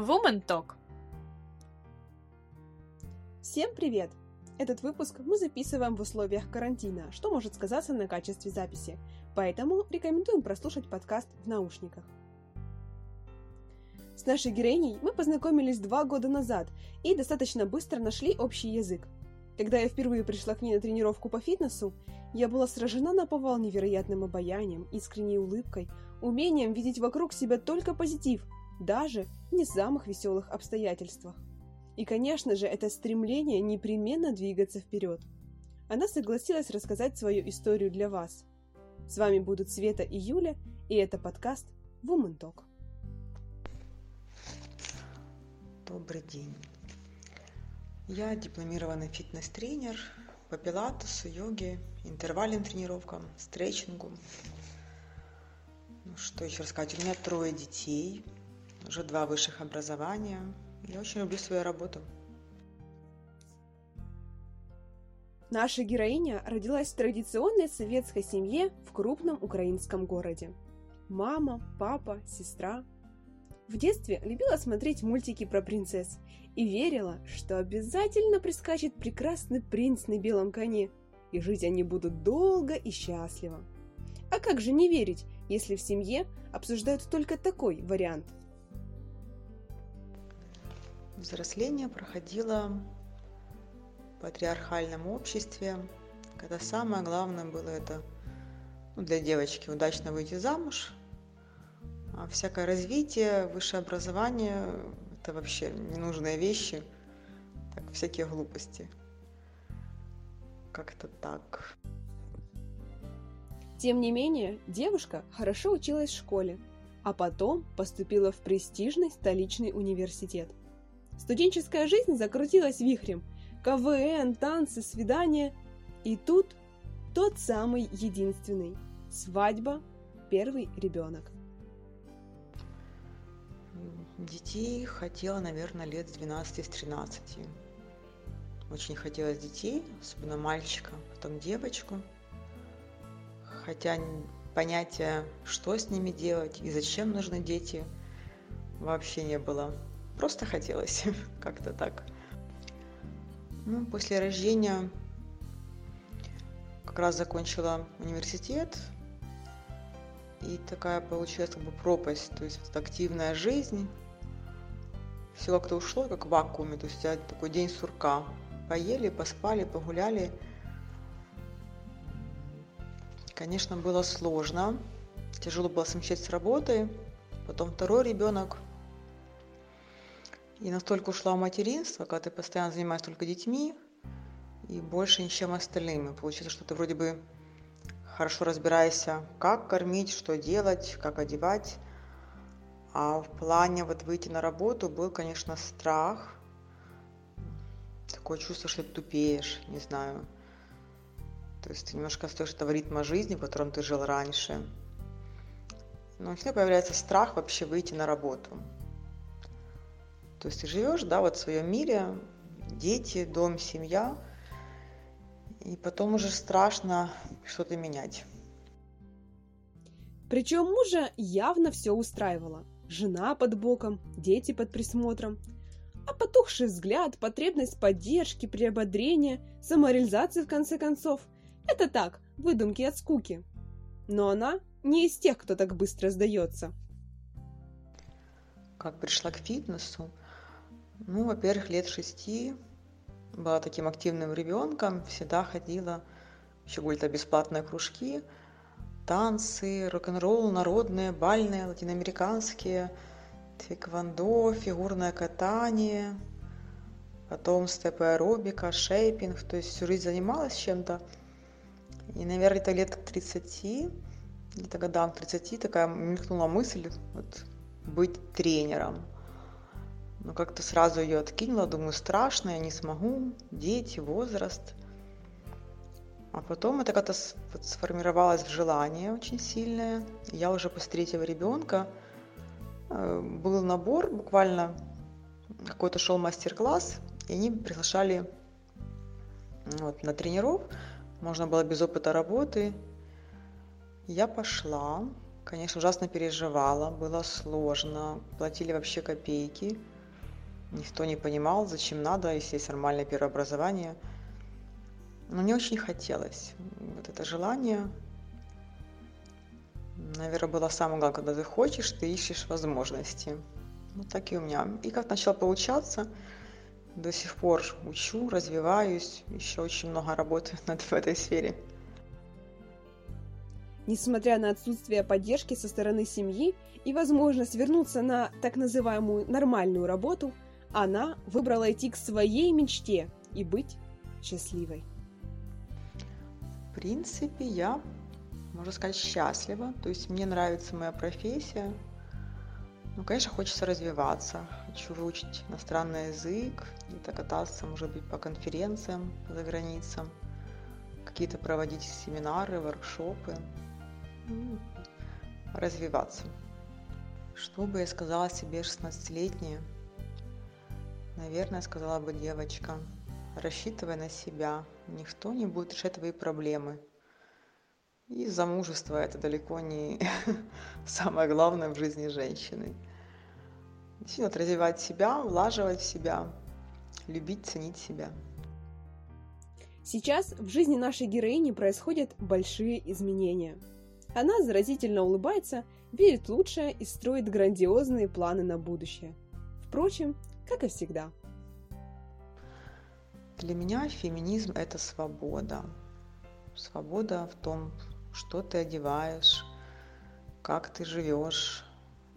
Woman Talk. Всем привет! Этот выпуск мы записываем в условиях карантина, что может сказаться на качестве записи, поэтому рекомендуем прослушать подкаст в наушниках. С нашей героиней мы познакомились два года назад и достаточно быстро нашли общий язык. Когда я впервые пришла к ней на тренировку по фитнесу, я была сражена на повал невероятным обаянием, искренней улыбкой, умением видеть вокруг себя только позитив, даже в не самых веселых обстоятельствах. И, конечно же, это стремление непременно двигаться вперед. Она согласилась рассказать свою историю для вас. С вами будут Света и Юля, и это подкаст Woman Talk. Добрый день. Я дипломированный фитнес-тренер по пилатесу, йоге, интервальным тренировкам, стретчингу. Ну, что еще рассказать? У меня трое детей, уже два высших образования. Я очень люблю свою работу. Наша героиня родилась в традиционной советской семье в крупном украинском городе. Мама, папа, сестра – в детстве любила смотреть мультики про принцесс и верила, что обязательно прискачет прекрасный принц на белом коне, и жить они будут долго и счастливо. А как же не верить, если в семье обсуждают только такой вариант? Взросление проходило в патриархальном обществе, когда самое главное было это ну, для девочки удачно выйти замуж, а всякое развитие, высшее образование – это вообще ненужные вещи, так, всякие глупости. Как-то так. Тем не менее, девушка хорошо училась в школе, а потом поступила в престижный столичный университет. Студенческая жизнь закрутилась вихрем. КВН, танцы, свидания. И тут тот самый единственный. Свадьба, первый ребенок. Детей хотела, наверное, лет с 12 с 13. Очень хотелось детей, особенно мальчика, потом девочку. Хотя понятия, что с ними делать и зачем нужны дети, вообще не было. Просто хотелось как-то так. Ну, после рождения как раз закончила университет, и такая получилась как бы пропасть, то есть вот активная жизнь, все как-то ушло, как в вакууме, то есть у тебя такой день сурка. Поели, поспали, погуляли. Конечно, было сложно, тяжело было совмещать с работой. Потом второй ребенок. И настолько ушла в материнство, когда ты постоянно занимаешься только детьми и больше ничем остальным. И получается, что ты вроде бы хорошо разбираешься, как кормить, что делать, как одевать, а в плане вот выйти на работу был, конечно, страх. Такое чувство, что ты тупеешь, не знаю. То есть ты немножко остаешься этого ритма жизни, в котором ты жил раньше. Но всегда появляется страх вообще выйти на работу. То есть ты живешь, да, вот в своем мире, дети, дом, семья, и потом уже страшно что-то менять. Причем мужа явно все устраивало жена под боком, дети под присмотром. А потухший взгляд, потребность поддержки, приободрения, самореализации в конце концов – это так, выдумки от скуки. Но она не из тех, кто так быстро сдается. Как пришла к фитнесу? Ну, во-первых, лет шести была таким активным ребенком, всегда ходила еще какие-то бесплатные кружки – танцы, рок-н-ролл, народные, бальные, латиноамериканские, тхэквондо, фигурное катание, потом степ-аэробика, шейпинг, то есть всю жизнь занималась чем-то. И, наверное, это лет к 30, где-то годам к 30 такая мелькнула мысль вот, быть тренером. Но как-то сразу ее откинула, думаю, страшно, я не смогу, дети, возраст – а потом это как-то сформировалось в желание очень сильное. Я уже после третьего ребенка э, был набор, буквально какой-то шел мастер-класс, и они приглашали вот, на тренеров. Можно было без опыта работы. Я пошла. конечно, ужасно переживала, было сложно, платили вообще копейки. Никто не понимал, зачем надо, если есть нормальное первообразование. Но не очень хотелось. Вот это желание, наверное, было самое главное, когда ты хочешь, ты ищешь возможности. Вот так и у меня. И как начало получаться, до сих пор учу, развиваюсь, еще очень много работаю над в этой сфере. Несмотря на отсутствие поддержки со стороны семьи и возможность вернуться на так называемую нормальную работу, она выбрала идти к своей мечте и быть счастливой. В принципе, я, можно сказать, счастлива. То есть мне нравится моя профессия. Ну, конечно, хочется развиваться. Хочу выучить иностранный язык, где-то кататься, может быть, по конференциям за границам, какие-то проводить семинары, воркшопы развиваться. Что бы я сказала себе 16-летняя? Наверное, сказала бы девочка, рассчитывай на себя, никто не будет решать твои проблемы. И замужество это далеко не самое главное в жизни женщины. Действительно, развивать себя, влаживать в себя, любить, ценить себя. Сейчас в жизни нашей героини происходят большие изменения – она заразительно улыбается, верит лучшее и строит грандиозные планы на будущее. Впрочем, как и всегда. Для меня феминизм – это свобода. Свобода в том, что ты одеваешь, как ты живешь,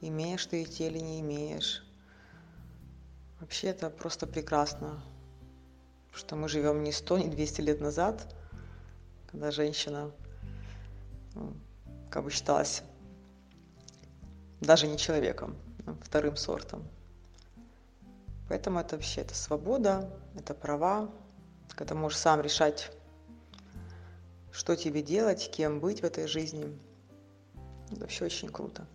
имеешь ты эти или не имеешь. Вообще это просто прекрасно, что мы живем не сто, не двести лет назад, когда женщина ну, как бы считалась даже не человеком, а вторым сортом. Поэтому это вообще это свобода, это права, когда можешь сам решать, что тебе делать, кем быть в этой жизни. Это вообще очень круто.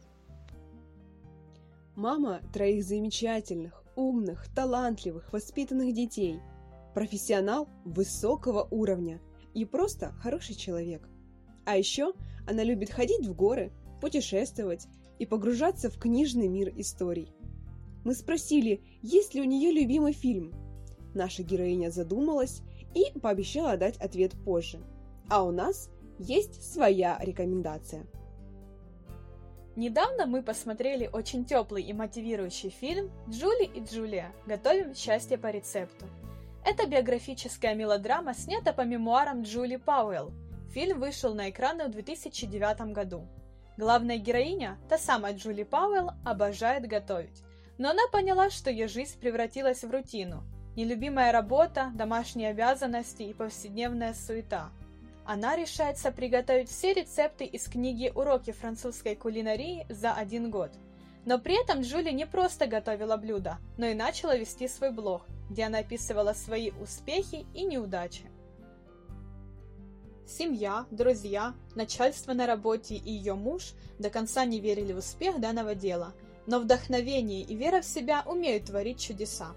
Мама троих замечательных, умных, талантливых, воспитанных детей. Профессионал высокого уровня и просто хороший человек. А еще она любит ходить в горы, путешествовать и погружаться в книжный мир историй. Мы спросили, есть ли у нее любимый фильм. Наша героиня задумалась и пообещала дать ответ позже. А у нас есть своя рекомендация. Недавно мы посмотрели очень теплый и мотивирующий фильм «Джули и Джулия. Готовим счастье по рецепту». Это биографическая мелодрама, снята по мемуарам Джули Пауэлл, Фильм вышел на экраны в 2009 году. Главная героиня, та самая Джули Пауэлл, обожает готовить. Но она поняла, что ее жизнь превратилась в рутину. Нелюбимая работа, домашние обязанности и повседневная суета. Она решается приготовить все рецепты из книги «Уроки французской кулинарии» за один год. Но при этом Джули не просто готовила блюда, но и начала вести свой блог, где она описывала свои успехи и неудачи. Семья, друзья, начальство на работе и ее муж до конца не верили в успех данного дела, но вдохновение и вера в себя умеют творить чудеса.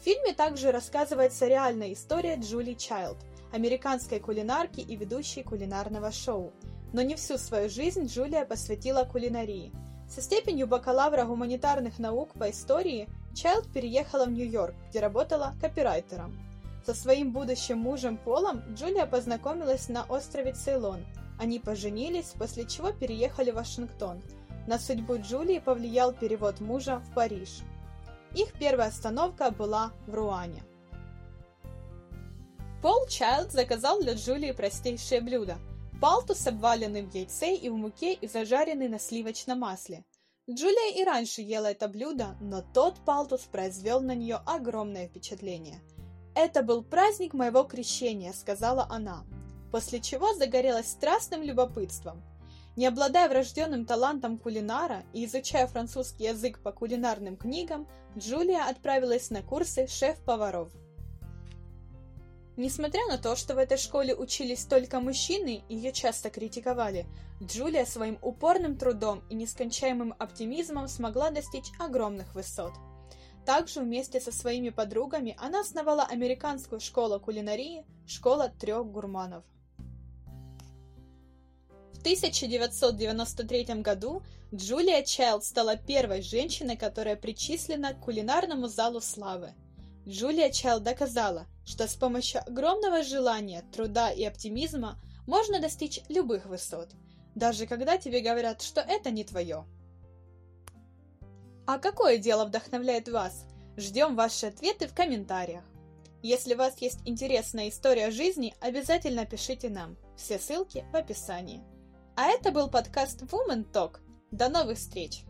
В фильме также рассказывается реальная история Джули Чайлд, американской кулинарки и ведущей кулинарного шоу. Но не всю свою жизнь Джулия посвятила кулинарии. Со степенью бакалавра гуманитарных наук по истории Чайлд переехала в Нью-Йорк, где работала копирайтером. Со своим будущим мужем Полом Джулия познакомилась на острове Цейлон. Они поженились, после чего переехали в Вашингтон. На судьбу Джулии повлиял перевод мужа в Париж. Их первая остановка была в Руане. Пол Чайлд заказал для Джулии простейшее блюдо – палту с обваленным в яйце и в муке и зажаренный на сливочном масле. Джулия и раньше ела это блюдо, но тот палтус произвел на нее огромное впечатление – «Это был праздник моего крещения», — сказала она, после чего загорелась страстным любопытством. Не обладая врожденным талантом кулинара и изучая французский язык по кулинарным книгам, Джулия отправилась на курсы шеф-поваров. Несмотря на то, что в этой школе учились только мужчины и ее часто критиковали, Джулия своим упорным трудом и нескончаемым оптимизмом смогла достичь огромных высот – также вместе со своими подругами она основала американскую школу кулинарии «Школа трех гурманов». В 1993 году Джулия Чайлд стала первой женщиной, которая причислена к кулинарному залу славы. Джулия Чайлд доказала, что с помощью огромного желания, труда и оптимизма можно достичь любых высот, даже когда тебе говорят, что это не твое. А какое дело вдохновляет вас? Ждем ваши ответы в комментариях. Если у вас есть интересная история жизни, обязательно пишите нам. Все ссылки в описании. А это был подкаст Woman Talk. До новых встреч!